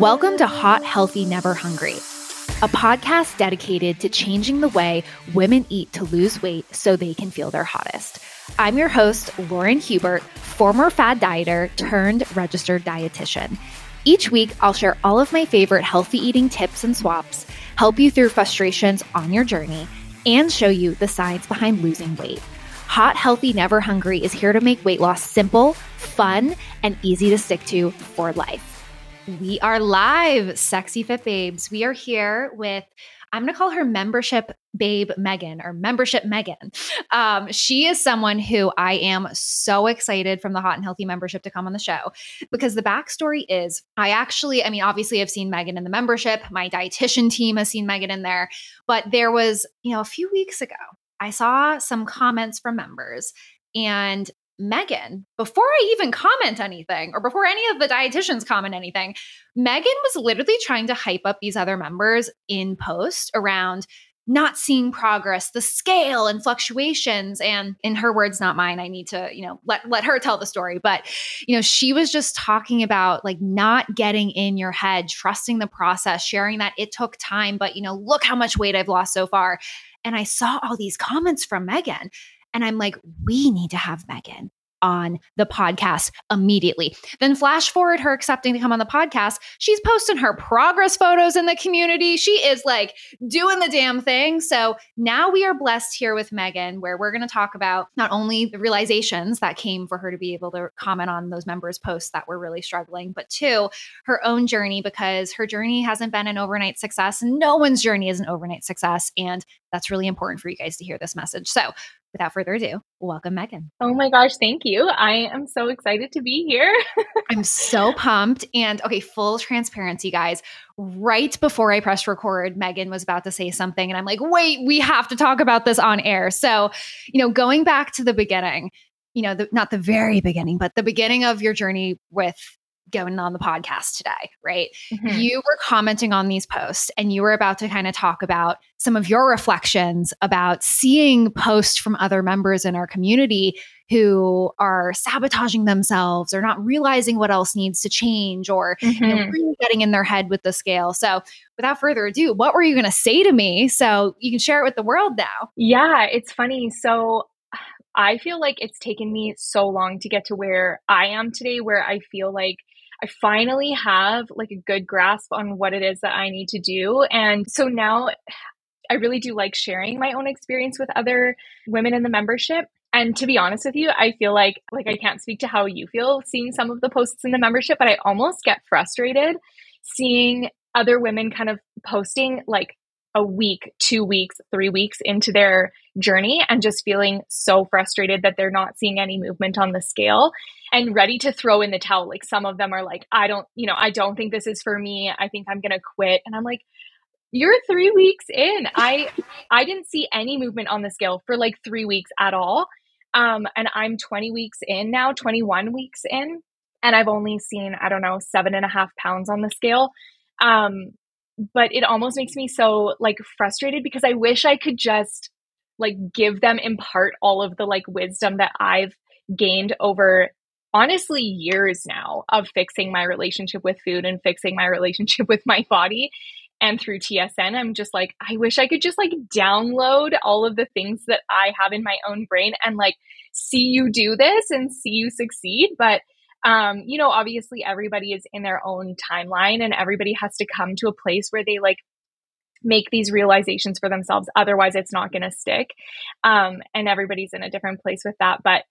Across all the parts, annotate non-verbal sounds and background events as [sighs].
Welcome to Hot, Healthy, Never Hungry, a podcast dedicated to changing the way women eat to lose weight so they can feel their hottest. I'm your host, Lauren Hubert, former fad dieter turned registered dietitian. Each week, I'll share all of my favorite healthy eating tips and swaps, help you through frustrations on your journey, and show you the science behind losing weight. Hot, Healthy, Never Hungry is here to make weight loss simple, fun, and easy to stick to for life. We are live, sexy fit babes. We are here with I'm going to call her membership babe Megan or membership Megan. Um, she is someone who I am so excited from the Hot and Healthy membership to come on the show because the backstory is I actually, I mean, obviously, I've seen Megan in the membership. My dietitian team has seen Megan in there, but there was, you know, a few weeks ago, I saw some comments from members and Megan, before I even comment anything or before any of the dietitians comment anything, Megan was literally trying to hype up these other members in post around not seeing progress, the scale and fluctuations. And in her words, not mine, I need to, you know, let, let her tell the story. But, you know, she was just talking about like not getting in your head, trusting the process, sharing that it took time, but, you know, look how much weight I've lost so far. And I saw all these comments from Megan. And I'm like, we need to have Megan on the podcast immediately. Then flash forward her accepting to come on the podcast. She's posting her progress photos in the community. She is like doing the damn thing. So now we are blessed here with Megan, where we're going to talk about not only the realizations that came for her to be able to comment on those members' posts that were really struggling, but two, her own journey because her journey hasn't been an overnight success. No one's journey is an overnight success. And that's really important for you guys to hear this message. So without further ado, welcome Megan. Oh my gosh, thank you. I am so excited to be here. [laughs] I'm so pumped. And okay, full transparency, guys. Right before I pressed record, Megan was about to say something. And I'm like, wait, we have to talk about this on air. So, you know, going back to the beginning, you know, the, not the very beginning, but the beginning of your journey with going on the podcast today, right? Mm-hmm. You were commenting on these posts and you were about to kind of talk about some of your reflections about seeing posts from other members in our community who are sabotaging themselves or not realizing what else needs to change or mm-hmm. you know, mm-hmm. really getting in their head with the scale. So, without further ado, what were you going to say to me so you can share it with the world now? Yeah, it's funny. So, I feel like it's taken me so long to get to where I am today, where I feel like I finally have like a good grasp on what it is that I need to do. And so now I really do like sharing my own experience with other women in the membership. And to be honest with you, I feel like like I can't speak to how you feel seeing some of the posts in the membership, but I almost get frustrated seeing other women kind of posting like a week, two weeks, three weeks into their journey and just feeling so frustrated that they're not seeing any movement on the scale and ready to throw in the towel. Like some of them are like, I don't, you know, I don't think this is for me. I think I'm going to quit. And I'm like, you're 3 weeks in. I I didn't see any movement on the scale for like 3 weeks at all. Um and I'm 20 weeks in now, 21 weeks in, and I've only seen, I don't know, seven and a half pounds on the scale. Um but it almost makes me so like frustrated because I wish I could just like give them impart all of the like wisdom that I've gained over honestly years now of fixing my relationship with food and fixing my [laughs] relationship with my body. And through TSN I'm just like I wish I could just like download all of the things that I have in my own brain and like see you do this and see you succeed. But um you know obviously everybody is in their own timeline and everybody has to come to a place where they like make these realizations for themselves. Otherwise it's not going to stick. Um and everybody's in a different place with that. But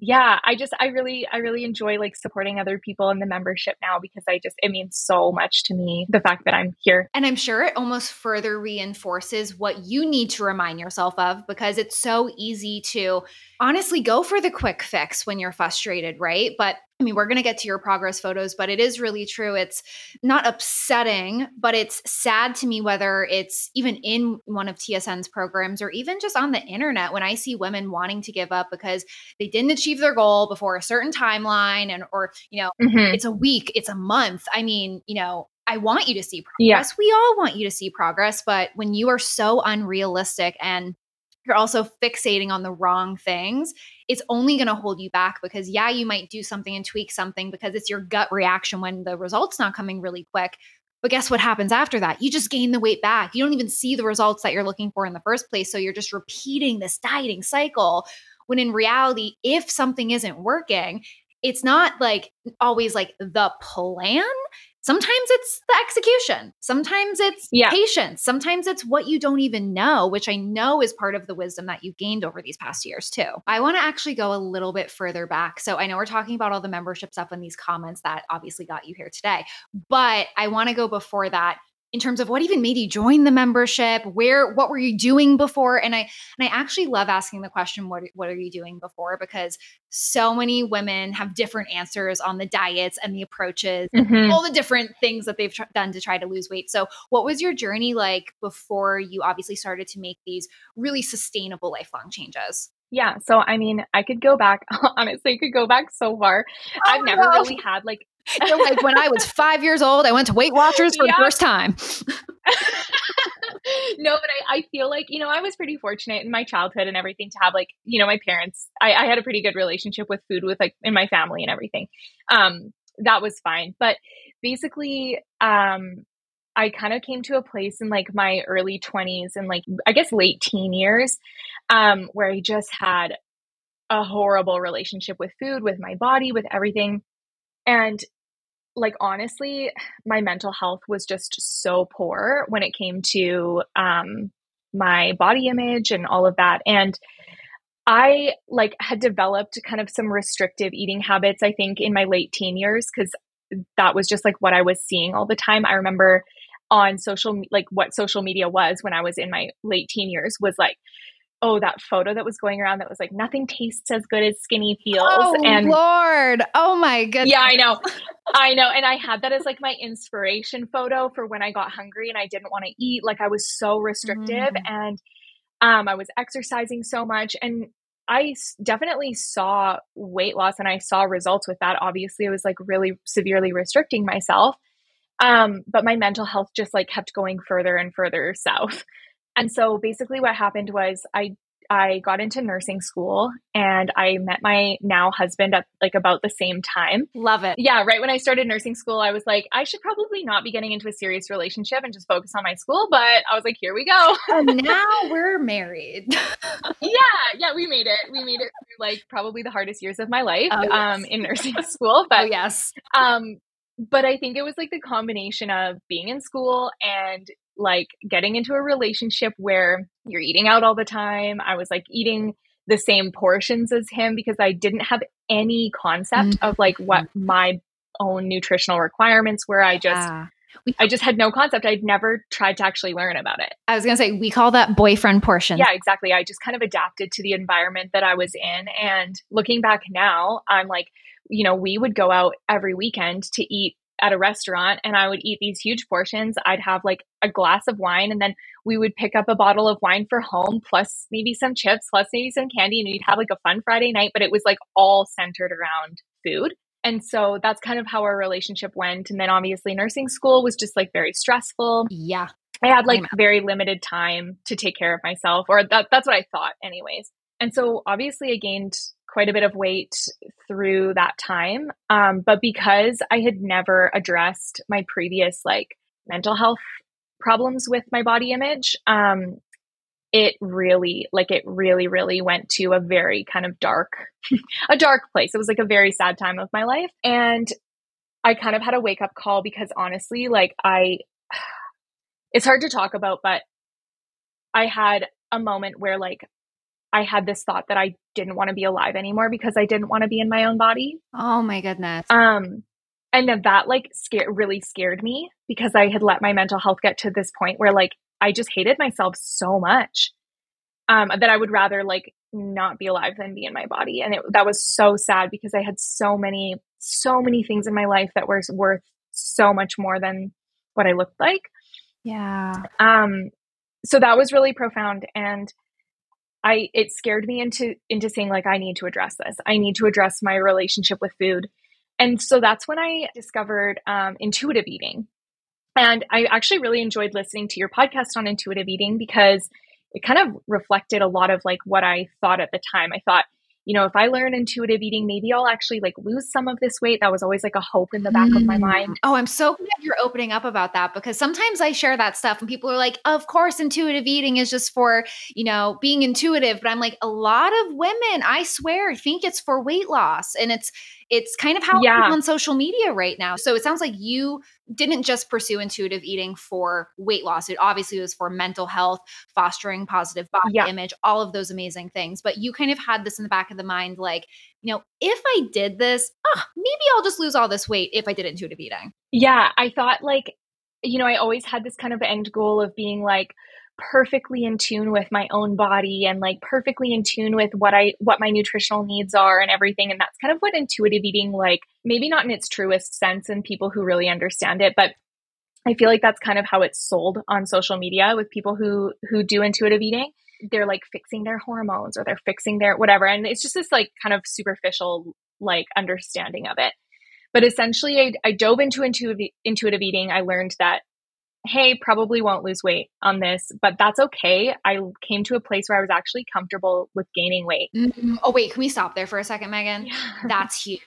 yeah i just i really i really enjoy like supporting other people in the membership now because i just it means so much to me the fact that i'm here. And i'm sure it almost further reinforces what you need to remind yourself of because it's so easy to honestly go for the quick fix when you're frustrated right? But I mean, we're going to get to your progress photos, but it is really true. It's not upsetting, but it's sad to me whether it's even in one of TSN's programs or even just on the internet when I see women wanting to give up because they didn't achieve their goal before a certain timeline and or, you know, mm-hmm. it's a week, it's a month. I mean, you know, I want you to see progress. Yeah. We all want you to see progress, but when you are so unrealistic and you're also fixating on the wrong things, it's only going to hold you back because, yeah, you might do something and tweak something because it's your gut reaction when the result's not coming really quick. But guess what happens after that? You just gain the weight back. You don't even see the results that you're looking for in the first place. So you're just repeating this dieting cycle. When in reality, if something isn't working, it's not like always like the plan sometimes it's the execution. Sometimes it's yeah. patience. Sometimes it's what you don't even know which i know is part of the wisdom that you've gained over these past years too. I want to actually go a little bit further back. So i know we're talking about all the membership stuff in these comments that obviously got you here today but i want to go before that in terms of what even made you join the membership where what were you doing before and i and i actually love asking the question what what are you doing before because so many women have different answers on the diets and the approaches mm-hmm. all the different things that they've tr- done to try to lose weight so what was your journey like before you obviously started to make these really sustainable lifelong changes yeah. So, I mean, I could go back, [laughs] honestly, I could go back so far. Oh, I've never really had like so like when I was five years old, I went to Weight Watchers for yeah. the first time. [laughs] no, but I, I feel like, you know, I was pretty fortunate in my childhood and everything to have like, you know, my parents, I, I had a pretty good relationship with food with like in my family and everything. Um, that was fine. But basically, um, I kind of came to a place in like my early 20s and like I guess late teen years um where I just had a horrible relationship with food, with my body, with everything. And like honestly, my mental health was just so poor when it came to um, my body image and all of that. And I like had developed kind of some restrictive eating habits, I think, in my late teen years, because that was just like what I was seeing all the time. I remember on social, like what social media was when I was in my late teen years was like oh that photo that was going around that was like nothing tastes as good as skinny feels oh, and lord oh my goodness yeah i know [laughs] i know and i had that as like my inspiration photo for when i got hungry and i didn't want to eat like i was so restrictive mm. and um i was exercising so much and I definitely saw weight loss and I saw results with that. Obviously, I was like really severely restricting myself. Um, but my mental health just like kept going further and further [laughs] south. And so basically what happened was I I got into nursing school and I met my now husband at like about the same time. Love it. Yeah, right when I started nursing school, I was like, I should probably not be getting into a serious relationship and just focus on my school. But I was like, here we go. and [laughs] now we're married. [laughs] yeah, yeah, we made it. We made it through like probably the hardest years of my life oh, yes. um, in nursing [laughs] school. But oh, yes. Um, but I think it was like the combination of being in school and like getting into a relationship where you're eating out all the time. I was like eating the same portions as him because I didn't have any concept mm-hmm. of like what my own nutritional requirements were. I just we, I just had no concept. I'd never tried to actually learn about it. I was going to say, we call that boyfriend portion. Yeah, exactly. I just kind of adapted to the environment that I was in. And looking back now, I'm like, you know, we would go out every weekend to eat at a restaurant and I would eat these huge portions. I'd have like a glass of wine and then we would pick up a bottle of wine for home plus maybe some chips plus maybe some candy and we'd have like a fun Friday night, but it was like all centered around food. And so that's kind of how our relationship went. And then obviously nursing school was just like very stressful. Yeah. I had like very limited time to take care of myself, or that, that's what I thought, anyways. And so obviously I gained quite a bit of weight through that time. Um, but because I had never addressed my previous like mental health problems with my body image, um, it really, like, it really, really went to a very kind of dark, [laughs] a dark place. It was like a very sad time of my life. And I kind of had a wake up call because honestly, like, I, [sighs] it's hard to talk about, but I had a moment where like I had this thought that I didn't want to be alive anymore because I didn't want to be in my own body. Oh my goodness. Um and that like scared really scared me because I had let my mental health get to this point where like I just hated myself so much um that I would rather like not be alive than be in my body and it, that was so sad because I had so many so many things in my life that were worth so much more than what I looked like. Yeah. Um so that was really profound and I it scared me into into saying like I need to address this. I need to address my relationship with food. And so that's when I discovered um, intuitive eating. And I actually really enjoyed listening to your podcast on intuitive eating because it kind of reflected a lot of like what I thought at the time. I thought, you know, if I learn intuitive eating, maybe I'll actually like lose some of this weight. That was always like a hope in the back mm. of my mind. Mm. Oh, I'm so glad you're opening up about that because sometimes I share that stuff and people are like, of course, intuitive eating is just for, you know, being intuitive. But I'm like, a lot of women, I swear, think it's for weight loss. And it's, it's kind of how yeah. on social media right now. So it sounds like you didn't just pursue intuitive eating for weight loss. It obviously was for mental health, fostering positive body yeah. image, all of those amazing things. But you kind of had this in the back of the mind like, you know, if I did this, oh, maybe I'll just lose all this weight if I did intuitive eating. Yeah. I thought like, you know, I always had this kind of end goal of being like, perfectly in tune with my own body and like perfectly in tune with what I what my nutritional needs are and everything. And that's kind of what intuitive eating like maybe not in its truest sense and people who really understand it but I feel like that's kind of how it's sold on social media with people who who do intuitive eating. They're like fixing their hormones or they're fixing their whatever. And it's just this like kind of superficial like understanding of it. But essentially I, I dove into intuitive, intuitive eating. I learned that hey, probably won't lose weight on this, but that's okay. I came to a place where I was actually comfortable with gaining weight. Mm-hmm. Oh, wait, can we stop there for a second, Megan? Yeah. [laughs] That's huge.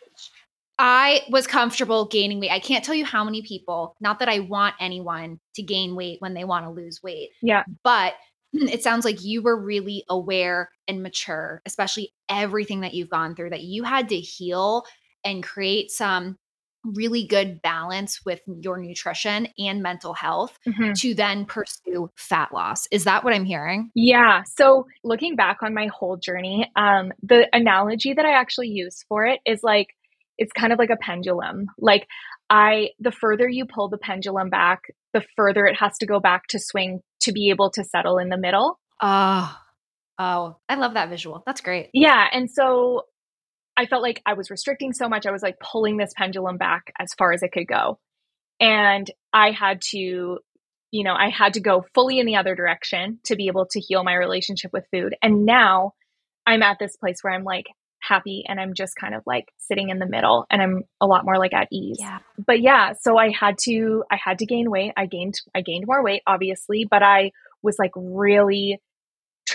I was comfortable gaining weight. I can't tell you how many people, not that I want anyone to gain weight when they want to lose weight. Yeah. But [clears throat] it sounds like you were really aware and mature, especially everything that you've gone through, that you had to heal and create some really good balance with your nutrition and mental health mm-hmm. to then pursue fat loss. Is that what I'm hearing? Yeah. So looking back on my whole journey, um, the analogy that I actually use for it is like it's kind of like a pendulum. Like I the further you pull the pendulum back, the further it has to go back to swing to be able to settle in the middle. Oh. Oh, I love that visual. That's great. Yeah. And so I felt like I was restricting so much. I was like pulling this pendulum back as far as it could go. And I had to, you know, I had to go fully in the other direction to be able to heal my relationship with food. And now I'm at this place where I'm like happy and I'm just kind of like sitting in the middle and I'm a lot more like at ease. Yeah. But yeah, so I had to I had to gain weight. I gained I gained more weight obviously, but I was like really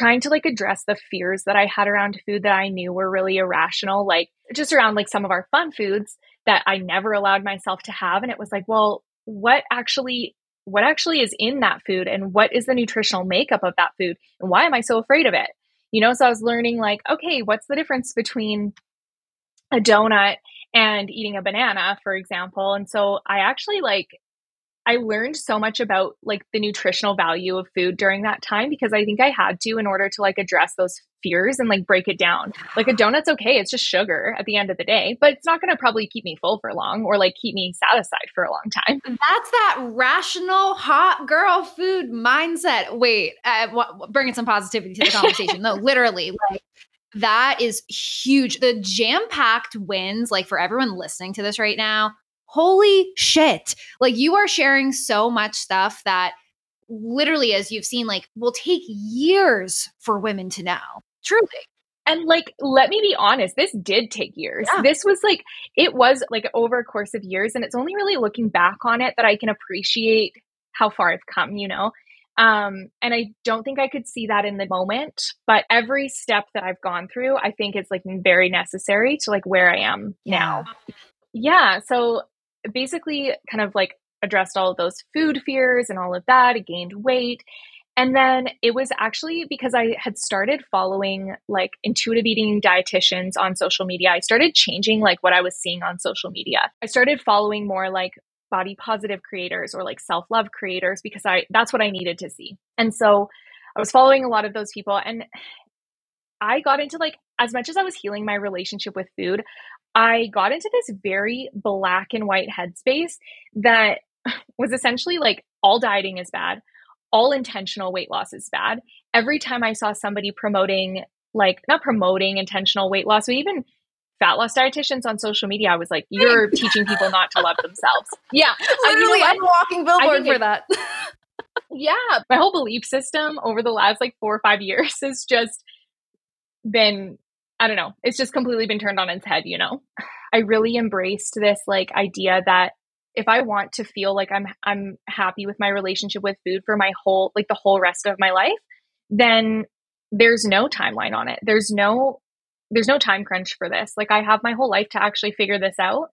trying to like address the fears that I had around food that I knew were really irrational, like just around like some of our fun foods that I never allowed myself to have. And it was like, well, what actually what actually is in that food and what is the nutritional makeup of that food and why am I so afraid of it? You know, so I was learning like, okay, what's the difference between a donut and eating a banana, for example? And so I actually like I learned so much about like the nutritional value of food during that time because I think I had to in order to like address those fears and like break it down. Like a donut's okay, it's just sugar at the end of the day, but it's not going to probably keep me full for long or like keep me satisfied for a long time. That's that rational hot girl food mindset. Wait, uh, w- bringing some positivity to the conversation. no, [laughs] literally, like that is huge. The jam packed wins, like for everyone listening to this right now holy shit. Like you are sharing so much stuff that literally, as you've seen, like will take years for women to know. Truly. And like, let me be honest, this did take years. Yeah. This was like, it was like over a course of years. And it's only really looking back on it that I can appreciate how far I've come, you know? Um, and I don't think I could see that in the moment, but every step that I've gone through, I think it's like very necessary to like where I am yeah. now. Yeah. So basically kind of like addressed all of those food fears and all of that. Gained weight. And then it was actually because I had started following like intuitive eating dietitians on social media. I started changing like what I was seeing on social media. I started following more like body positive creators or like self-love creators because I that's what I needed to see. And so I was following a lot of those people and I got into like as much as I was healing my relationship with food, I got into this very black and white headspace that [laughs] was essentially like all dieting is bad, all intentional weight loss is bad. Every time I saw somebody promoting, like, not promoting intentional weight loss, but even fat loss dietitians on social media, I was like, [laughs] you're teaching people not to love themselves. Yeah. Literally, I, am walking billboard for it, that. [laughs] yeah. My whole belief system over the last like four or five years has just been I don't know. It's just completely been turned on its head, you know. I really embraced this like idea that if I want to feel like I'm I'm happy with my relationship with food for my whole like the whole rest of my life, then there's no timeline on it. There's no there's no time crunch for this. Like I have my whole life to actually figure this out.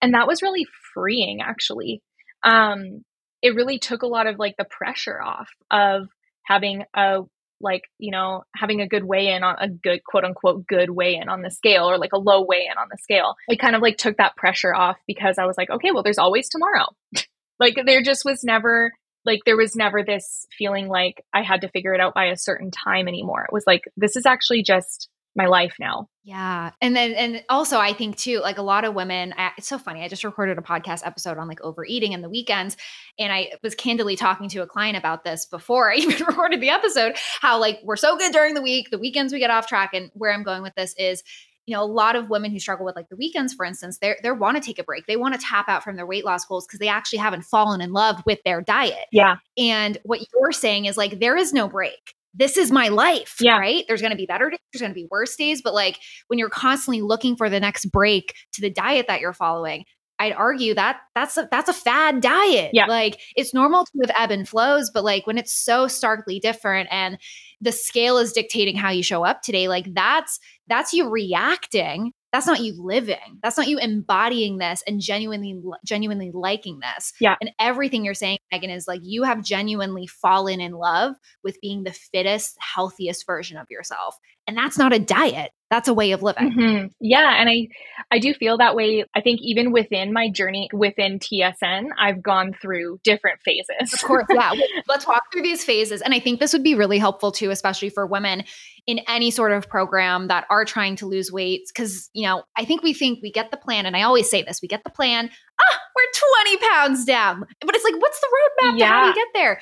And that was really freeing actually. Um it really took a lot of like the pressure off of having a like you know having a good weigh in on a good quote unquote good weigh in on the scale or like a low weigh in on the scale. It kind of like took that pressure off because i was like okay well there's always tomorrow. [laughs] Like there just was never like there was never this feeling like i had to figure it out by a certain time anymore. It was like this is actually just my life now. Yeah. And then, and also, I think too, like a lot of women, I, it's so funny. I just recorded a podcast episode on like overeating in the weekends. And I was candidly talking to a client about this before [laughs] I even recorded the episode how like we're so good during the week, the weekends we get off track. And where I'm going with this is, you know, a lot of women who struggle with like the weekends, for instance, they they want to take a break. They want to tap out from their weight loss goals because they actually haven't fallen in love with their diet. Yeah. And what you're saying is like there is no break this is my life, yeah. right? There's going to be better days, there's going to be worse days, but like when you're constantly looking for the next break to the diet that you're following, I'd argue that that's a, that's a fad diet. Yeah. Like it's normal to have ebb and flows, but like when it's so starkly different and the scale is dictating how you show up today, like that's that's you reacting that's not you living. That's not you embodying this and genuinely genuinely liking this. Yeah. And everything you're saying megan is like you have genuinely fallen in love with being the fittest healthiest version of yourself. And that's not a diet that's a way of living. Mm-hmm. yeah and i i do feel that way. I think even within my journey within tsn i've gone through different phases. Of course yeah. [laughs] Let's walk through these phases and i think this would be really helpful too especially for women in any sort of program that are trying to lose weight because you know i think we think we get the plan and i always say this we get the plan ah we're 20 pounds down. But it's like what's the roadmap yeah. to how we get there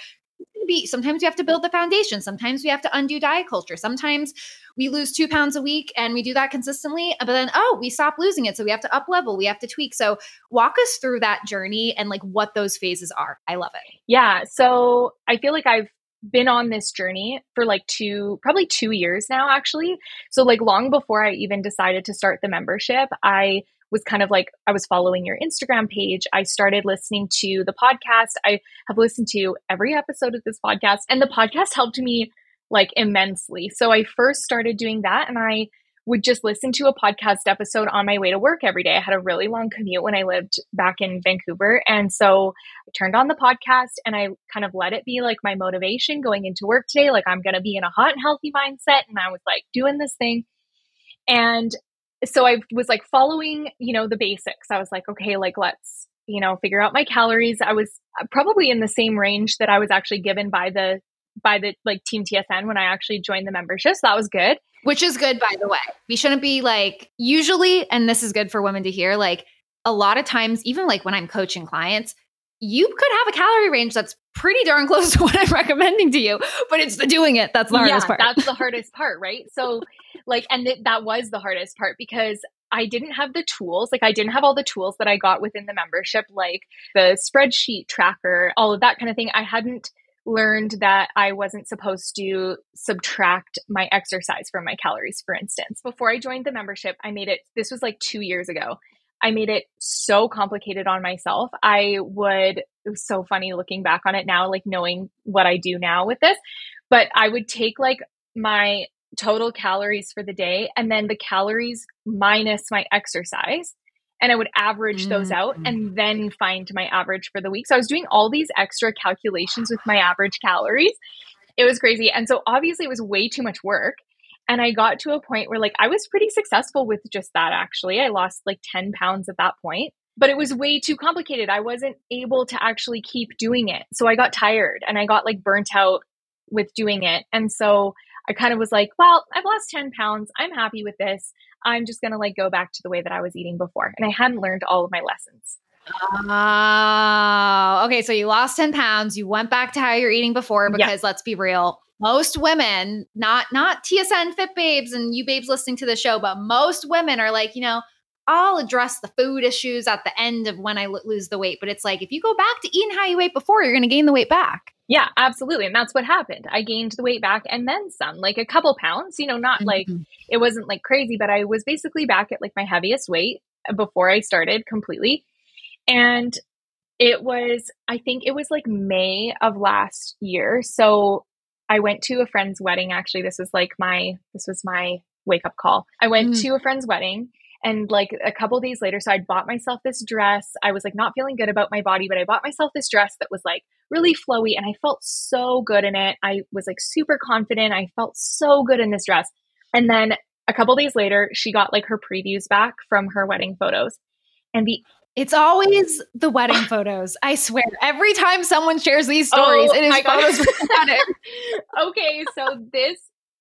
be. Sometimes we have to build the foundation. Sometimes we have to undo diet culture. Sometimes we lose two pounds a week and we do that consistently uh, but then oh we stop losing it. So we have to up level. We have to tweak. So walk us through that journey and like what those phases are. I love it. Yeah. So i feel like i've been on this journey for like two, probably two years now, actually. So, like, long before I even decided to start the membership, I was kind of like, I was following your Instagram page. I started listening to the podcast. I have listened to every episode of this podcast, and the podcast helped me like immensely. So, I first started doing that, and I would just listen to a podcast episode on my way to work every day. I had a really long commute when I lived back in Vancouver. And so I turned on the podcast and I kind of let it be like my motivation going into work today. Like, I'm going to be in a hot and healthy mindset. And I was like doing this thing. And so I was like following, you know, the basics. I was like, okay, like, let's, you know, figure out my calories. I was uh, probably in the same range that I was actually given by the by the like team TSN when I actually joined the membership. So that was good. Which is good, by the way. We shouldn't be like, usually, and this is good for women to hear, like a lot of times, even like when I'm coaching clients, you could have a calorie range that's pretty darn close to [laughs] what I'm recommending to you, but it's the doing it that's the yeah, hardest part. That's the [laughs] hardest part, right? So, like, and th- that was the hardest part because I didn't have the tools. Like, I didn't have all the tools that I got within the membership, like the spreadsheet tracker, all of that kind of thing. I hadn't learned that I wasn't supposed to subtract my exercise from my calories, for instance. Before I joined the membership, I made it, this was like two years ago. I made it so complicated on myself. I would, it was so funny looking back on it now, like knowing what I do now with this. But I would take like my total calories for the day and then the calories minus my exercise and I would average those mm-hmm. out and then find my average for the week. So I was doing all these extra calculations with my average calories. It was crazy. And so obviously it was way too much work. And I got to a point where like I was pretty successful with just that actually. I lost like 10 pounds at that point, but it was way too complicated. I wasn't able to actually keep doing it. So I got tired and I got like burnt out with doing it. And so I kind of was like, well, I've lost 10 pounds. I'm happy with this. I'm just going to like go back to the way that I was eating before. And I hadn't learned all of my lessons. Oh, okay. So you lost 10 pounds. You went back to how you're eating before because let's be real. Most women, not not TSN fit babes and you babes listening to the show, but most women are like, you know, I'll address the food issues at the end of when I lose the weight. But it's like if you go back to eating how you ate before, you're going to gain the weight back. Yeah, absolutely. And that's what happened. I gained the weight back and then some, like a couple pounds, you know, not mm-hmm. like it wasn't like crazy, but I was basically back at like my heaviest weight before I started completely. And it was, I think it was like May of last year. So I went to a friend's wedding. Actually, this was like my this was my wake up call. I went mm. to a friend's wedding and like a couple days later, so I bought myself this dress. I was like not feeling good about my body, but I bought myself this dress that was like really flowy and I felt so good in it. I was like super confident. I felt so good in this dress. And then a couple days later, she got like her previews back from her wedding photos. And the it's always the wedding photos. I swear. Every time someone shares these stories, oh, it is photos the [laughs] wedding. [laughs] okay, so this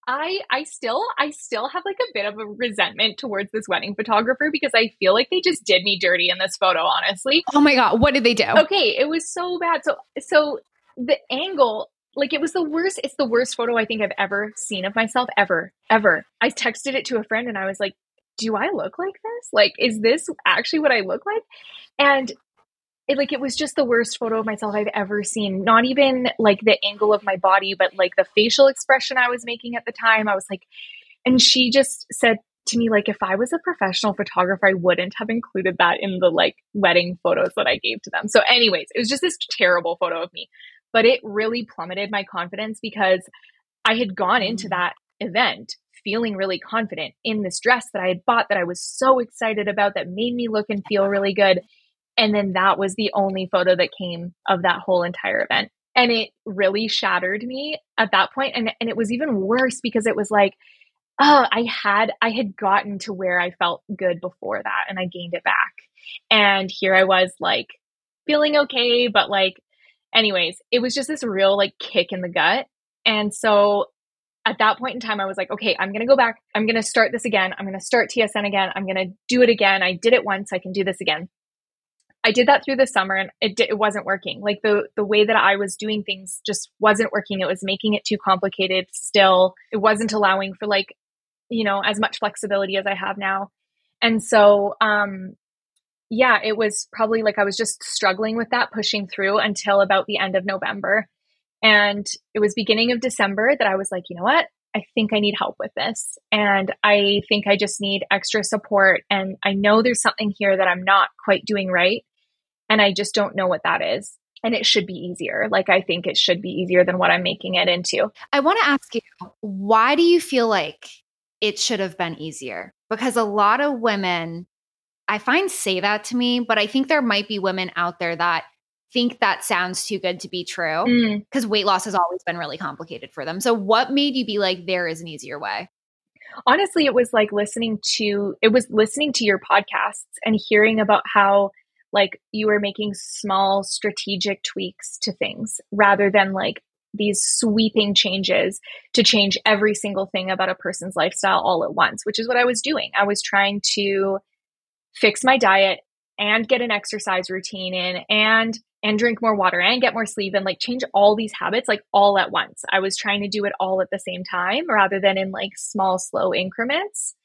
I I still I still have like a bit of a resentment towards this wedding photographer because I feel like they just did me dirty in this photo, honestly. Oh my god, what did they do? Okay, it was so bad. So so the angle like it was the worst it's the worst photo I think I've ever seen of myself ever ever. I texted it to a friend and I was like, "Do I look like this? Like is this actually what I look like?" And it, like it was just the worst photo of myself I've ever seen. Not even like the angle of my body, but like the facial expression I was making at the time. I was like, and she just said to me, like, if I was a professional photographer, I wouldn't have included that in the like wedding photos that I gave to them. So, anyways, it was just this terrible photo of me, but it really plummeted my confidence because I had gone into mm. that event feeling really confident in this dress that I had bought that I was so excited about that made me look and feel really good. And then that was the only photo that came of that whole entire event. And it really shattered me at that point. And, and it was even worse because it was like, oh, I had I had gotten to where I felt good before that and I gained it back. And here I was like feeling okay, but like anyways, it was just this real like kick in the gut. And so at that point in time, I was like, okay, I'm going to go back. I'm going to start this again. I'm going to start TSN again. I'm going to do it again. I did it once. I can do this again. I did that through the summer and it it wasn't working. Like the the way that I was doing things just wasn't working. It was making it too complicated still. It wasn't allowing for like, you know, as much flexibility as I have now. And so um yeah, it was probably like I was just struggling with that pushing through until about the end of November. And it was beginning of December that I was like, you know what? I think I need help with this. And I think I just need extra support. And I know there's something here that I'm not quite doing right. And I just don't know what that is. And it should be easier. Like, I think it should be easier than what I'm making it into. I want to ask you, why do you feel like it should have been easier? Because a lot of women, I find, say that to me, but I think there might be women out there that think that sounds too good to be true because mm. weight loss has always been really complicated for them. So, what made you be like, there is an easier way? Honestly, it was like listening to it was listening to your podcasts and hearing about how like you were making small strategic tweaks to things rather than like these sweeping changes to change every single thing about a person's lifestyle all at once, which is what I was doing. I was trying to fix my diet and get an exercise routine in and and drink more water and get more sleep and like change all these habits like all at once. I was trying to do it all at the same time rather than in like small slow increments.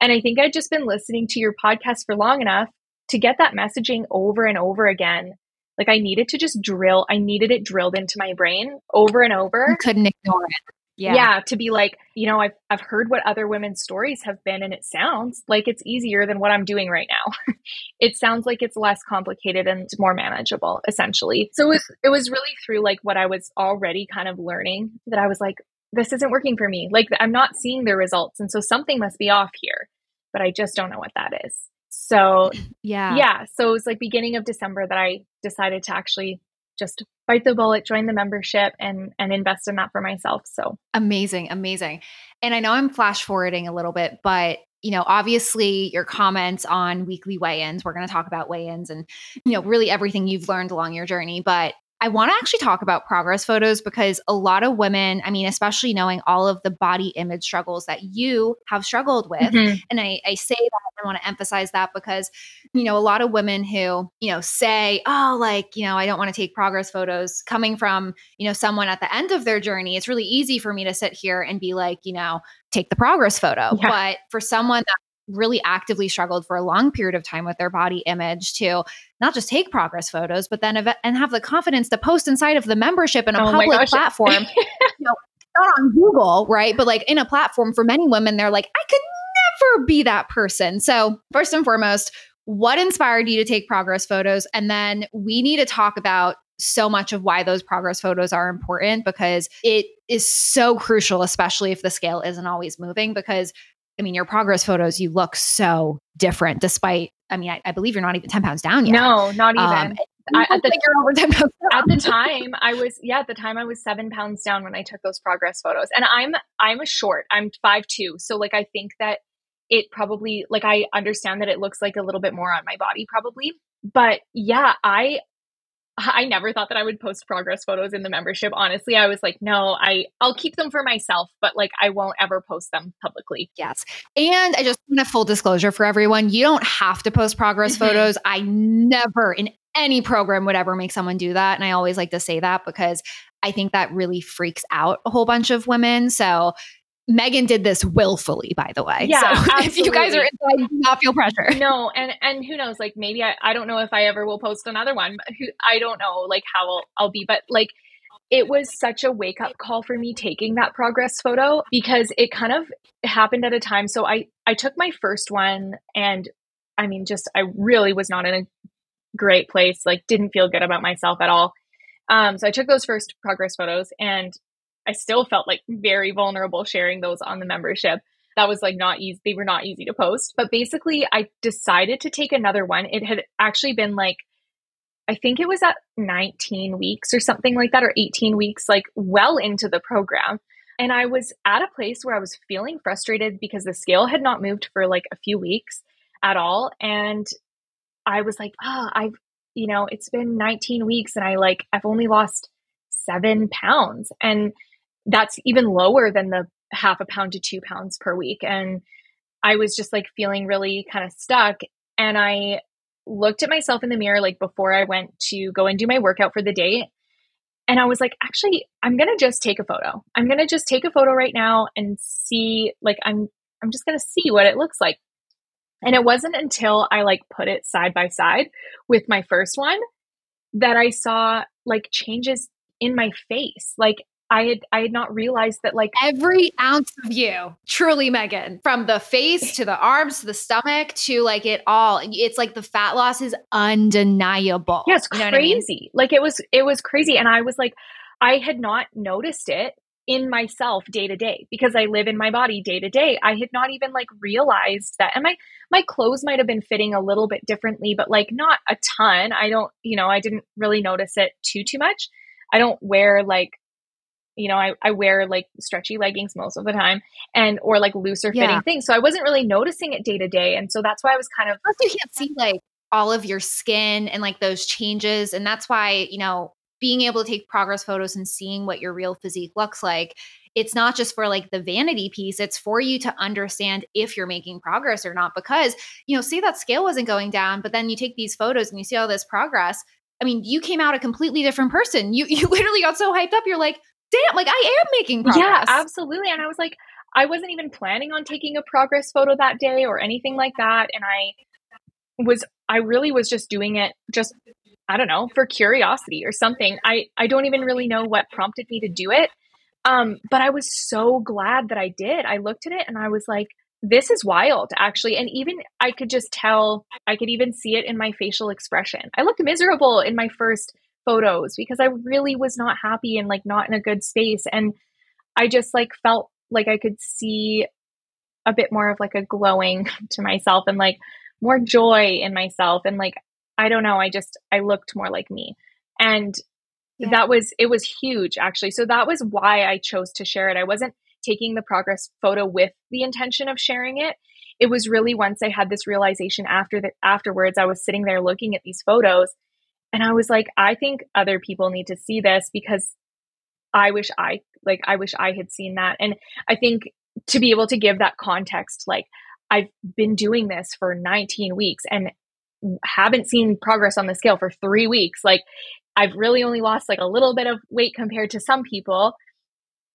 And I think I'd just been listening to your podcast for long enough to get that messaging over and over again, like I needed to just drill, I needed it drilled into my brain over and over. You couldn't ignore it. Yeah. yeah. to be like, you know, I've I've heard what other women's stories have been and it sounds like it's easier than what I'm doing right now. [laughs] it sounds like it's less complicated and more manageable essentially. So it was it was really through like what I was already kind of learning that I was like this isn't working for me. Like I'm not seeing the results and so something must be off here, but I just don't know what that is. So, yeah. Yeah. So it was like beginning of December that I decided to actually just bite the bullet, join the membership and and invest in that for myself. So, amazing, amazing. And I know I'm flash forwarding a little bit, but you know, obviously your comments on weekly weigh-ins, we're going to talk about weigh-ins and you know, really everything you've learned along your journey, but I want to actually talk about progress photos because a lot of women, I mean, especially knowing all of the body image struggles that you have struggled with. Mm-hmm. And I, I say that I want to emphasize that because, you know, a lot of women who, you know, say, oh, like, you know, I don't want to take progress photos coming from, you know, someone at the end of their journey. It's really easy for me to sit here and be like, you know, take the progress photo. Yeah. But for someone that really actively struggled for a long period of time with their body image to not just take progress photos, but then ev- and have the confidence to post inside of the membership in a oh public platform. [laughs] you know, not on Google, right? But like in a platform for many women, they're like, I could never be that person. So, first and foremost, what inspired you to take progress photos? And then we need to talk about so much of why those progress photos are important because it is so crucial, especially if the scale isn't always moving. Because I mean, your progress photos, you look so different despite, I mean, I, I believe you're not even 10 pounds down yet. No, not even. Um, I, at, the, at the time I was yeah at the time I was seven pounds down when I took those progress photos and I'm I'm a short I'm five two so like I think that it probably like I understand that it looks like a little bit more on my body probably but yeah I I never thought that I would post progress photos in the membership. Honestly, I was like, no, I I'll keep them for myself, but like I won't ever post them publicly. Yes. And I just want a full disclosure for everyone. You don't have to post progress mm-hmm. photos. I never in any program would ever make someone do that. And I always like to say that because I think that really freaks out a whole bunch of women. So Megan did this willfully, by the way. Yeah. So [laughs] if you guys are inside, do not feel pressure. No, and and who knows? Like maybe I, I don't know if I ever will post another one. Who I don't know like how I'll, I'll be, but like it was such a wake up call for me taking that progress photo because it kind of happened at a time. So I I took my first one and I mean just I really was not in a great place. Like didn't feel good about myself at all. Um, so I took those first progress photos and I still felt like very vulnerable sharing those on the membership. That was like not easy. They were not easy to post. But basically, I decided to take another one. It had actually been like, I think it was at 19 weeks or something like that, or 18 weeks, like well into the program. And I was at a place where I was feeling frustrated because the scale had not moved for like a few weeks at all. And I was like, oh, I've, you know, it's been 19 weeks and I like, I've only lost seven pounds. And that's even lower than the half a pound to two pounds per week. And I was just like feeling really kind of stuck. And I looked at myself in the mirror like before I went to go and do my workout for the day. And I was like, actually, I'm going to just take a photo. I'm going to just take a photo right now and see, like, I'm, I'm just going to see what it looks like. And it wasn't until I like put it side by side with my first one that I saw like changes in my face. Like I had I had not realized that like every ounce of you, truly Megan, from the face to the arms to the stomach to like it all. It's like the fat loss is undeniable. Yeah, it's you know crazy. I mean? Like it was it was crazy. And I was like, I had not noticed it in myself day to day because I live in my body day to day. I had not even like realized that. And my my clothes might have been fitting a little bit differently, but like not a ton. I don't, you know, I didn't really notice it too too much. I don't wear like you know, I, I wear like stretchy leggings most of the time and or like looser fitting yeah. things. So I wasn't really noticing it day to day. And so that's why I was kind of Plus you can't see like all of your skin and like those changes. And that's why, you know, being able to take progress photos and seeing what your real physique looks like it's not just for like the vanity piece it's for you to understand if you're making progress or not because you know say that scale wasn't going down but then you take these photos and you see all this progress i mean you came out a completely different person you [laughs] you literally got so hyped up you're like damn like i am making progress yeah absolutely and i was like i wasn't even planning on taking a progress photo that day or anything like that and i was i really was just doing it just I don't know, for curiosity or something. I, I don't even really know what prompted me to do it. Um, but I was so glad that I did. I looked at it and I was like, this is wild, actually. And even I could just tell, I could even see it in my facial expression. I looked miserable in my first photos because I really was not happy and like not in a good space. And I just like felt like I could see a bit more of like a glowing [laughs] to myself and like more joy in myself. And like I don't know. I just, I looked more like me. And yeah. that was, it was huge actually. So that was why I chose to share it. I wasn't taking the progress photo with the intention of sharing it. It was really once I had this realization after that, afterwards, I was sitting there looking at these photos and I was like, I think other people need to see this because I wish I, like, I wish I had seen that. And I think to be able to give that context, like, I've been doing this for 19 weeks and haven't seen progress on the scale for three weeks. Like I've really only lost like a little bit of weight compared to some people.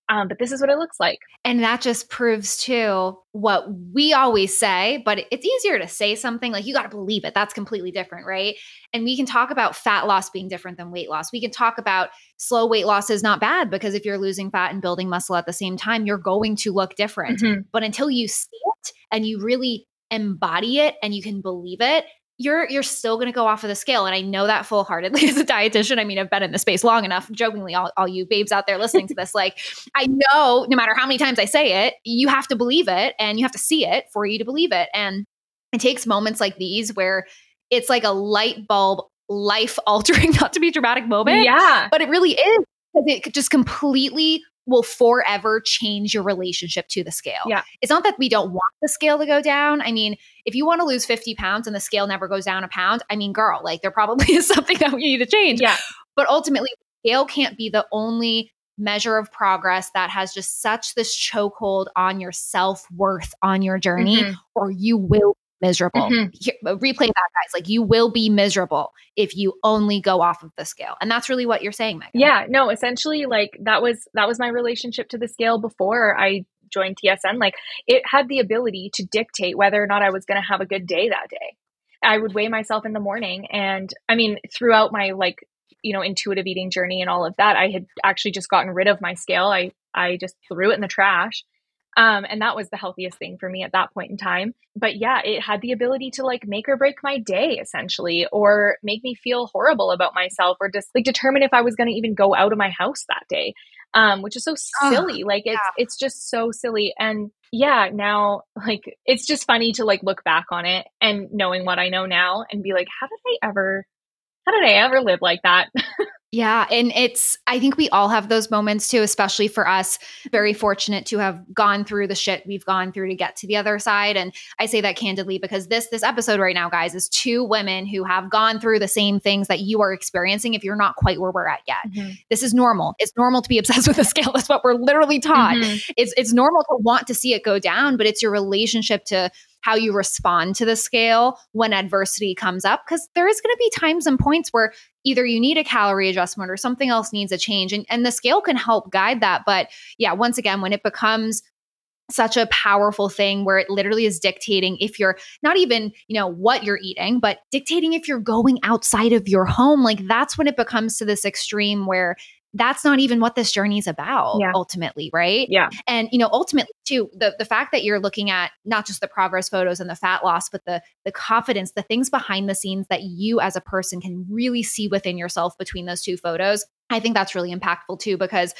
Um, but this is what it looks like. And that just proves too what we always say, but it's easier to say something like you got to believe it. That's completely different, right? And we can talk about fat loss being different than weight loss. We can talk about slow weight loss is not bad because if you're losing fat and building muscle at the same time, you're going to look different. Mm-hmm. But until you see it and you really embody it and you can believe it, you're you're still going to go off of the scale and i know that full-heartedly [laughs] as a dietitian. I mean i've been in the space long enough jokingly all, all you babes out there listening to this [laughs] like i know no matter how many times i say it you have to believe it and you have to see it for you to believe it and it takes moments like these where it's like a light bulb life altering [laughs] not to be dramatic moment yeah. but it really is because it just completely will forever change your relationship to the scale. Yeah. It's not that we don't want the scale to go down. I mean, if you want to lose 50 pounds and the scale never goes down a pound, I mean, girl, like there probably [laughs] is something that we need to change. Yeah. But ultimately, scale can't be the only measure of progress that has just such this chokehold on your self worth on your journey, mm-hmm. or you will miserable. Mm-hmm. Here, replay that, guys. Like you will be miserable if you only go off of the scale, and that's really what you're saying, Megan. Yeah, no, essentially, like that was that was my relationship to the scale before I joined TSN. Like it had the ability to dictate whether or not I was going to have a good day that day. I would weigh myself in the morning, and I mean, throughout my like you know intuitive eating journey and all of that, I had actually just gotten rid of my scale. I I just threw it in the trash um, and that was the healthiest thing for me at that point in time. But yeah, it had the ability to like make or break my day essentially, or make me feel horrible about myself, or just like determine if I was going to even go out of my house that day. Um, which is so silly. Oh, like it's yeah. it's just so silly. And yeah, now like it's just funny to like look back on it and knowing what I know now and be like, how did I ever how did I ever live like that? [laughs] Yeah. And it's, I think we all have those moments too, especially for us, very fortunate to have gone through the shit we've gone through to get to the other side. And I say that candidly because this, this episode right now, guys, is two women who have gone through the same things that you are experiencing if you're not quite where we're at yet. Mm-hmm. This is normal. It's normal to be obsessed [laughs] with the scale. That's what we're literally taught. Mm-hmm. It's, it's normal to want to see it go down, but it's your relationship to, how you respond to the scale when adversity comes up because there is going to be times and points where either you need a calorie adjustment or something else needs a change and, and the scale can help guide that but yeah once again when it becomes such a powerful thing where it literally is dictating if you're not even, you know, what you're eating, but dictating if you're going outside of your home. Like that's when it becomes to this extreme where that's not even what this journey is about yeah. ultimately right yeah and you know ultimately too the the fact that you're looking at not just the progress photos and the fat loss but the the confidence the things behind the scenes that you as a person can really see within yourself between those two photos i think that's really impactful too because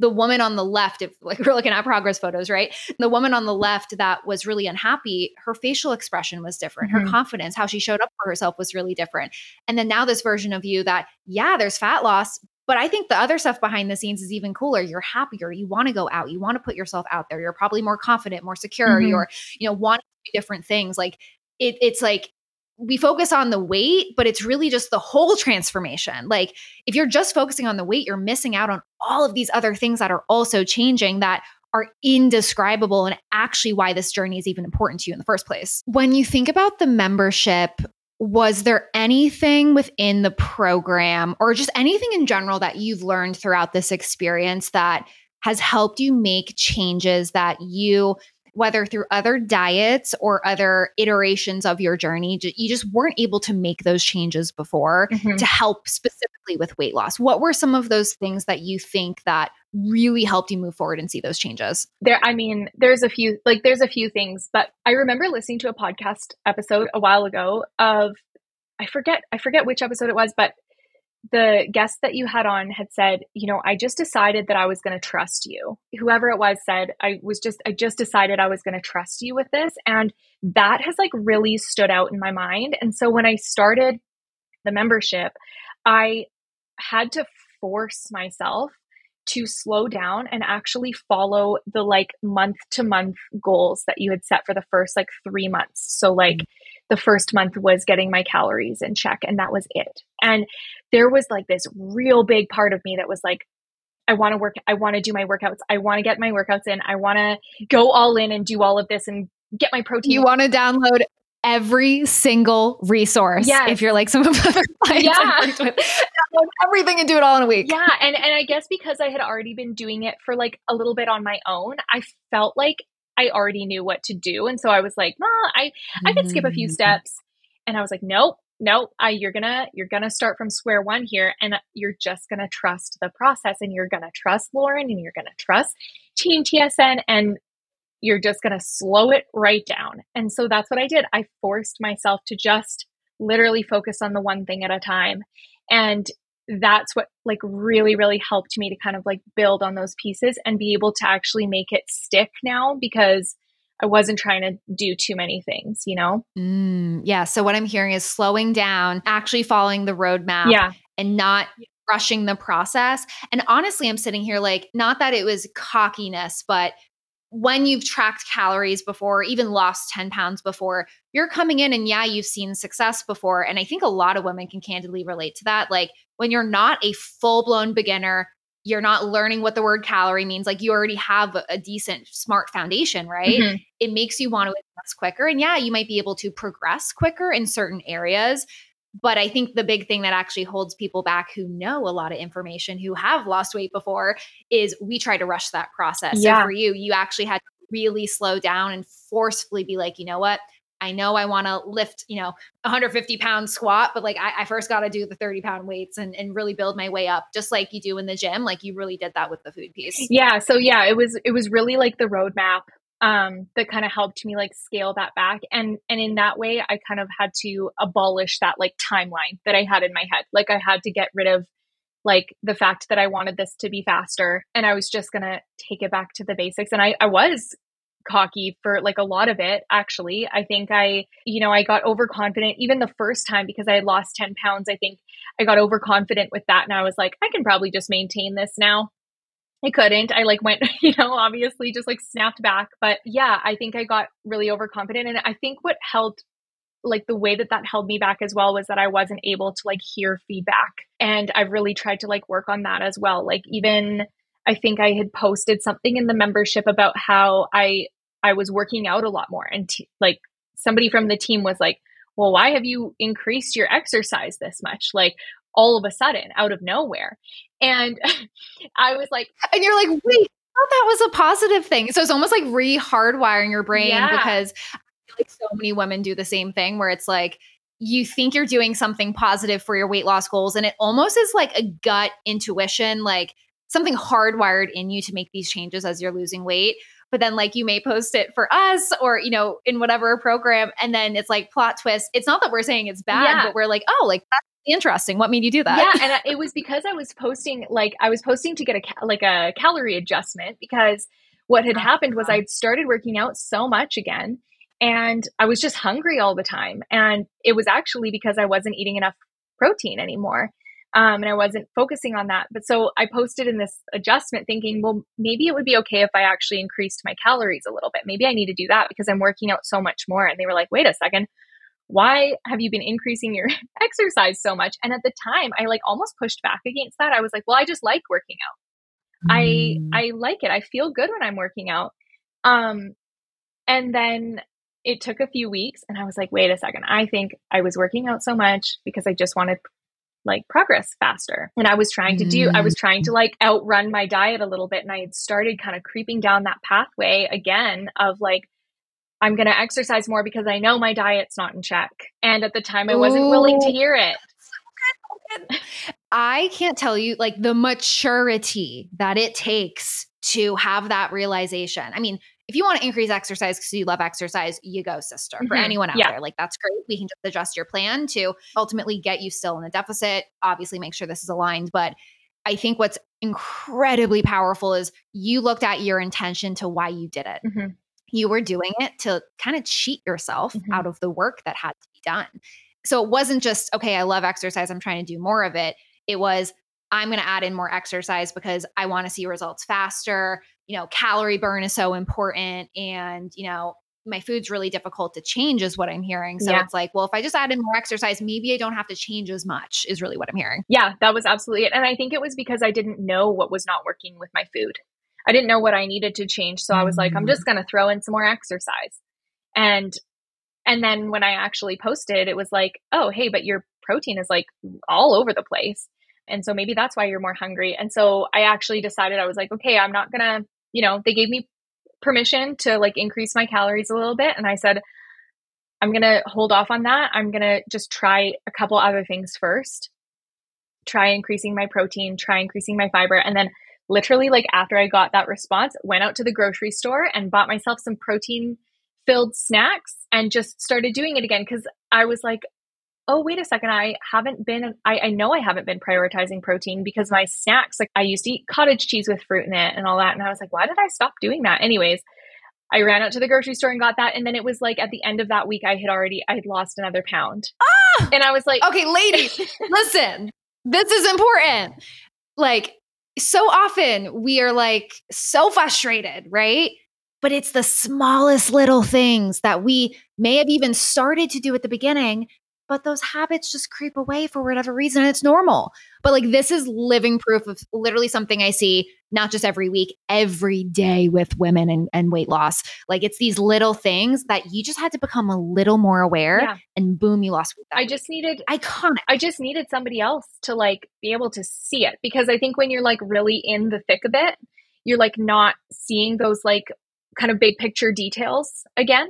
the woman on the left, if like [laughs] we're looking at progress photos, right? The woman on the left that was really unhappy, her facial expression was different. Mm-hmm. Her confidence, how she showed up for herself was really different. And then now this version of you that, yeah, there's fat loss, but I think the other stuff behind the scenes is even cooler. You're happier. You want to go out. You want to put yourself out there. You're probably more confident, more secure. Mm-hmm. You're, you know, want to do different things. Like it, it's like we focus on the weight, but it's really just the whole transformation. Like if you're just focusing on the weight, you're missing out on all of these other things that are also changing that are indescribable and actually why this journey is even important to you in the first place. When you think about the membership was there anything within the program or just anything in general that you've learned throughout this experience that has helped you make changes that you whether through other diets or other iterations of your journey you just weren't able to make those changes before mm-hmm. to help specifically with weight loss what were some of those things that you think that really helped you move forward and see those changes there i mean there's a few like there's a few things but i remember listening to a podcast episode a while ago of i forget i forget which episode it was but the guest that you had on had said, you know, I just decided that I was going to trust you. Whoever it was said, I was just, I just decided I was going to trust you with this. And that has like really stood out in my mind. And so when I started the membership, I had to force myself to slow down and actually follow the like month to month goals that you had set for the first like three months. So, like, mm-hmm the first month was getting my calories in check and that was it. And there was like this real big part of me that was like, I want to work, I want to do my workouts. I want to get my workouts in. I want to go all in and do all of this and get my protein. You want to download every single resource. Yeah. If you're like some of the other [laughs] clients yeah. [laughs] everything and do it all in a week. Yeah. And and I guess because I had already been doing it for like a little bit on my own, I felt like I already knew what to do. And so I was like, well, I, I could skip a few mm. steps. And I was like, nope, nope, I, you're gonna, you're gonna start from square one here and you're just gonna trust the process and you're gonna trust Lauren and you're gonna trust Team TSN and you're just gonna slow it right down. And so that's what I did. I forced myself to just literally focus on the one thing at a time. And that's what like really really helped me to kind of like build on those pieces and be able to actually make it stick now because I wasn't trying to do too many things, you know? Mm, yeah. So what I'm hearing is slowing down, actually following the roadmap, yeah. and not rushing the process. And honestly, I'm sitting here like, not that it was cockiness, but when you've tracked calories before, even lost 10 pounds before, you're coming in and yeah, you've seen success before. And I think a lot of women can candidly relate to that. Like when you're not a full blown beginner, you're not learning what the word calorie means. Like you already have a, decent, smart foundation, right? Mm-hmm. It makes you want to advance quicker. And yeah, you might be able to progress quicker in certain areas. But I think the big thing that actually holds people back who know a lot of information, who have lost weight before, is we try to rush that process. Yeah. So for you, you actually had to really slow down and forcefully be like, you know what? I know I want to lift, you know, 150 pound squat, but like I, I first got to do the 30 pound weights and, and really build my way up, just like you do in the gym. Like you really did that with the food piece. Yeah. So yeah, it was it was really like the roadmap um, that kind of helped me like scale that back. And and in that way, I kind of had to abolish that like timeline that I had in my head. Like I had to get rid of like the fact that I wanted this to be faster and I was just gonna take it back to the basics. And I, I was cocky for like a lot of it actually i think i you know i got overconfident even the first time because i had lost 10 pounds i think i got overconfident with that and i was like i can probably just maintain this now I couldn't. I like went, [laughs] you know, obviously just like snapped back. But yeah, I think I got really overconfident. And I think what helped, like the way that that held me back as well was that I wasn't able to like hear feedback. And I've really tried to like work on that as well. Like even I think I had posted something in the membership about how I I was working out a lot more and t- like somebody from the team was like, "Well, why have you increased your exercise this much?" Like all of a sudden out of nowhere. And [laughs] I was like, and you're like, wait, I thought that was a positive thing. So it's almost like re hardwiring your brain yeah. because I feel like so many women do the same thing where it's like, you think you're doing something positive for your weight loss goals, and it almost is like a gut intuition, like something hardwired in you to make these changes as you're losing weight but then like you may post it for us or you know in whatever program and then it's like plot twist it's not that we're saying it's bad yeah. but we're like oh like that's interesting. What made you do that? Yeah, and it was because I was posting like I was posting to get a like a calorie adjustment because what had happened was I'd started working out so much again and I was just hungry all the time and it was actually because I wasn't eating enough protein anymore. Um, and I wasn't focusing on that. But so I posted in this adjustment thinking, well, maybe it would be okay if I actually increased my calories a little bit. Maybe I need to do that because I'm working out so much more. And they were like, wait a second, why have you been increasing your [laughs] exercise so much? And at the time, I like almost pushed back against that. I was like, well, I just like working out. Mm. I I like it. I feel good when I'm working out. Um and then it took a few weeks and I was like, wait a second. I think I was working out so much because I just wanted like progress faster. And I was trying to do, I was trying to like outrun my diet a little bit. And I had started kind of creeping down that pathway again of like, I'm going to exercise more because I know my diet's not in check. And at the time, I wasn't Ooh. willing to hear it. [laughs] I can't tell you like the maturity that it takes to have that realization. I mean, if you want to increase exercise because you love exercise, you go, sister. For mm-hmm. anyone out yeah. there, like that's great. We can just adjust your plan to ultimately get you still in a deficit. Obviously, make sure this is aligned. But I think what's incredibly powerful is you looked at your intention to why you did it. Mm-hmm you were doing it to kind of cheat yourself mm-hmm. out of the work that had to be done. So it wasn't just, okay, I love exercise, I'm trying to do more of it. It was, I'm going to add in more exercise because I want to see results faster. You know, calorie burn is so important. And, you know, my food's really difficult to change, is what I'm hearing. So yeah. it's like, well, if I just add in more exercise, maybe I don't have to change as much, is really what I'm hearing. Yeah, that was absolutely it. And I think it was because I didn't know what was not working with my food. I didn't know what I needed to change. So I was like, I'm just mm. going to throw in some more exercise. And, and then when I actually posted, it was like, oh, hey, but your protein is like all over the place. And so maybe that's why you're more hungry. And so I actually decided I was like, okay, I'm not going to, you know, they gave me permission to like increase my calories a little bit. And I said, I'm going to hold off on that. I'm going to just try a couple other things first. Try increasing my protein, try increasing my fiber. And then literally like after I got that response, went out to the grocery store and bought myself some protein filled snacks and just started doing it again cuz I was like oh, wait a second, I haven't been, I, I know I haven't been prioritizing protein because my snacks, like I used to eat cottage cheese with fruit in it and all that. And I was like, why did I stop doing that? Anyways, I ran out to the grocery store and got that. And then it was like at the end of that week, I had already, I had lost another pound. Ah! And I was like, okay, ladies, [laughs] listen, this is important. Like, so often we are like so frustrated, right? But it's the smallest little things that we may have even started to do at the beginning but those habits just creep away for whatever reason. and it's normal. But like this is living proof of literally something I see not just every week, every day with women and, and weight loss. Like it's these little things that you just had to become a little more aware yeah. and boom, you lost weight. I just needed iconic. I just needed somebody else to like be able to see it because I think when you're like really in the thick of it, you're like not seeing those like kind of big picture details again.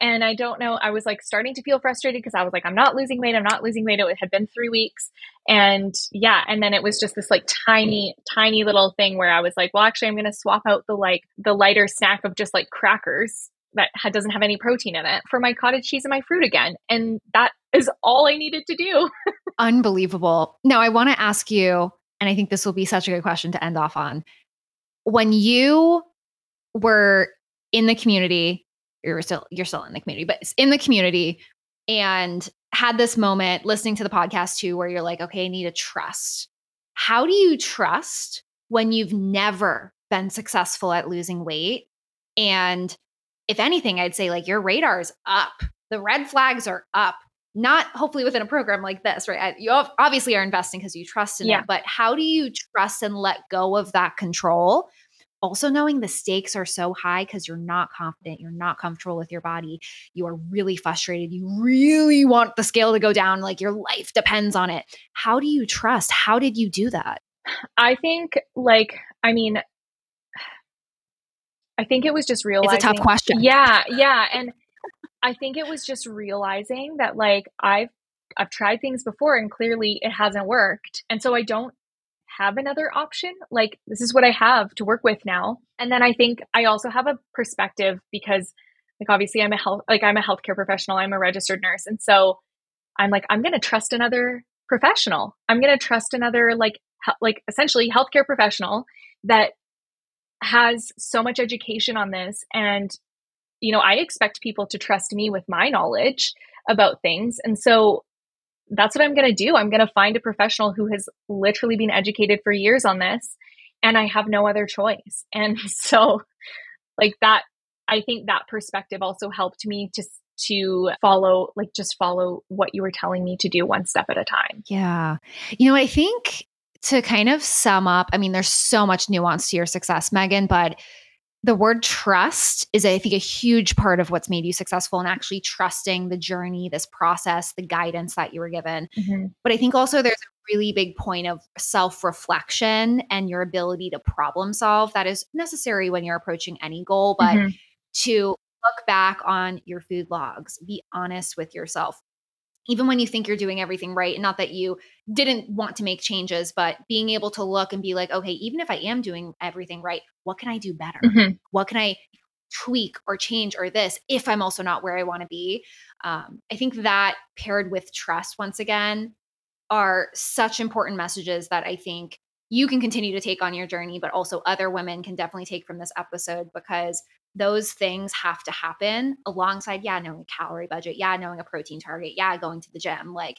And I don't know, I was like starting to feel frustrated because I was like, I'm not losing weight. I'm not losing weight. It had been three weeks. And yeah. And then it was just this like tiny, tiny little thing where I was like, well, actually, I'm going to swap out the like the lighter snack of just like crackers that doesn't have any protein in it for my cottage cheese and my fruit again. And that is all I needed to do. [laughs] Unbelievable. Now, I want to ask you, and I think this will be such a good question to end off on. When you were in the community you're still you're still in the community, but it's in the community and had this moment listening to the podcast too where you're like, okay, I need to trust. How do you trust when you've never been successful at losing weight? And if anything, I'd say like your radar's up. The red flags are up. Not hopefully within a program like this, right? You obviously are investing because you trust in yeah. it, but how do you trust and let go of that control also knowing the stakes are so high because you're not confident, you're not comfortable with your body, you are really frustrated, you really want the scale to go down, like your life depends on it. How do you trust? How did you do that? I think, like, I mean, I think it was just realizing. It's a tough question. Yeah, yeah, and I think it was just realizing that, like, I've I've tried things before and clearly it hasn't worked, and so I don't have another option. Like, this is what I have to work with now. And then I think I also have a perspective because, like, obviously, I'm a health, like, I'm a healthcare professional, I'm a registered nurse. And so I'm like, I'm going to trust another professional. I'm going to trust another, like, he- like essentially healthcare professional that has so much education on this. And, you know, I expect people to trust me with my knowledge about things. And so that's what I'm going to do. I'm going to find a professional who has literally been educated for years on this and I have no other choice. [laughs] And so like that I think that perspective also helped me to to follow like just follow what you were telling me to do one step at a time. Yeah. You know, I think to kind of sum up, I mean there's so much nuance to your success, Megan, but the word trust is, I think, a huge part of what's made you successful and actually trusting the journey, this process, the guidance that you were given. Mm-hmm. But I think also there's a really big point of self reflection and your ability to problem solve that is necessary when you're approaching any goal. But mm-hmm. to look back on your food logs, be honest with yourself, even when you think you're doing everything right and not that you didn't want to make changes but being able to look and be like okay even if i am doing everything right what can i do better mm-hmm. what can i tweak or change or this if i'm also not where i want to be um, i think that paired with trust once again are such important messages that i think you can continue to take on your journey but also other women can definitely take from this episode because those things have to happen alongside, yeah, knowing a calorie budget, yeah, knowing a protein target, yeah, going to the gym. Like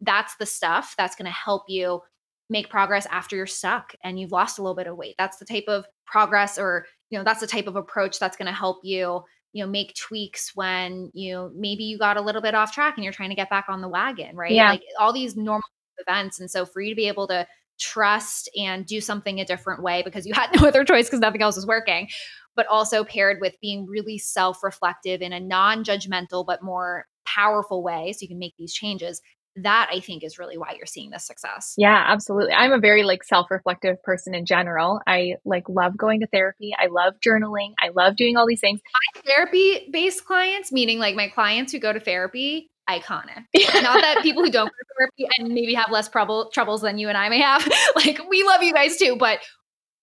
that's the stuff that's going to help you make progress after you're stuck and you've lost a little bit of weight. That's the type of progress or, you know, that's the type of approach that's going to help you, you know, make tweaks when you maybe you got a little bit off track and you're trying to get back on the wagon, right? Yeah. Like all these normal events. And so for you to be able to trust and do something a different way because you had [laughs] no other choice because nothing else was working but also paired with being really self reflective in a non judgmental, but more powerful way. So you can make these changes. That I think is really why you're seeing this success. Yeah, absolutely. I'm a very like self-reflective person in general. I like love going to therapy. I love journaling. I love doing all these things. My therapy-based clients, meaning like my clients who go to therapy, iconic. Not that people who don't go to therapy and maybe have less trouble troubles than you and I may have. [laughs] like we love you guys too, but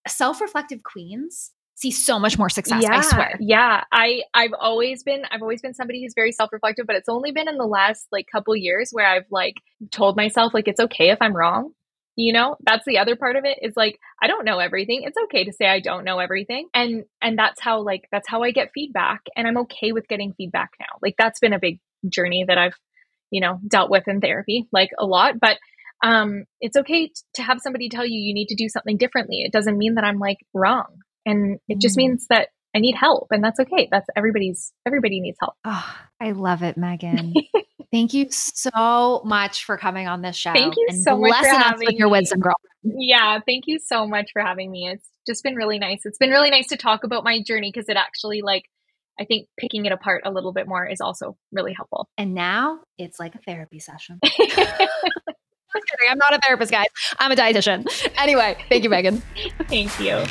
self-reflective queens see so much more success. Yeah, I swear. Yeah. I, I've always been, I've always been somebody who's very self-reflective, but it's only been in the last like couple years where I've like told myself like, it's okay if I'm wrong. You know, that's the other part of it is like, I don't know everything. It's okay to say I don't know everything. And, and that's how like, that's how I get feedback. And I'm okay with getting feedback now. Like that's been a big journey that I've, you know, dealt with in therapy, like a lot, but um, it's okay to have somebody tell you you need to do something differently. It doesn't mean that I'm like wrong. And it just mm. means that I need help and that's okay. That's everybody's everybody needs help. Oh, I love it, Megan. [laughs] Thank you so much for coming on this show. Thank you so much for having with your wisdom, girl. Yeah, thank you so much for having me. It's just been really nice. It's been really nice to talk about my journey because it actually like I think picking it apart a little bit more is also really helpful. And now it's like a therapy session. [laughs] I'm not a therapist, guys. I'm a dietitian. Anyway, thank you, Megan. thank you.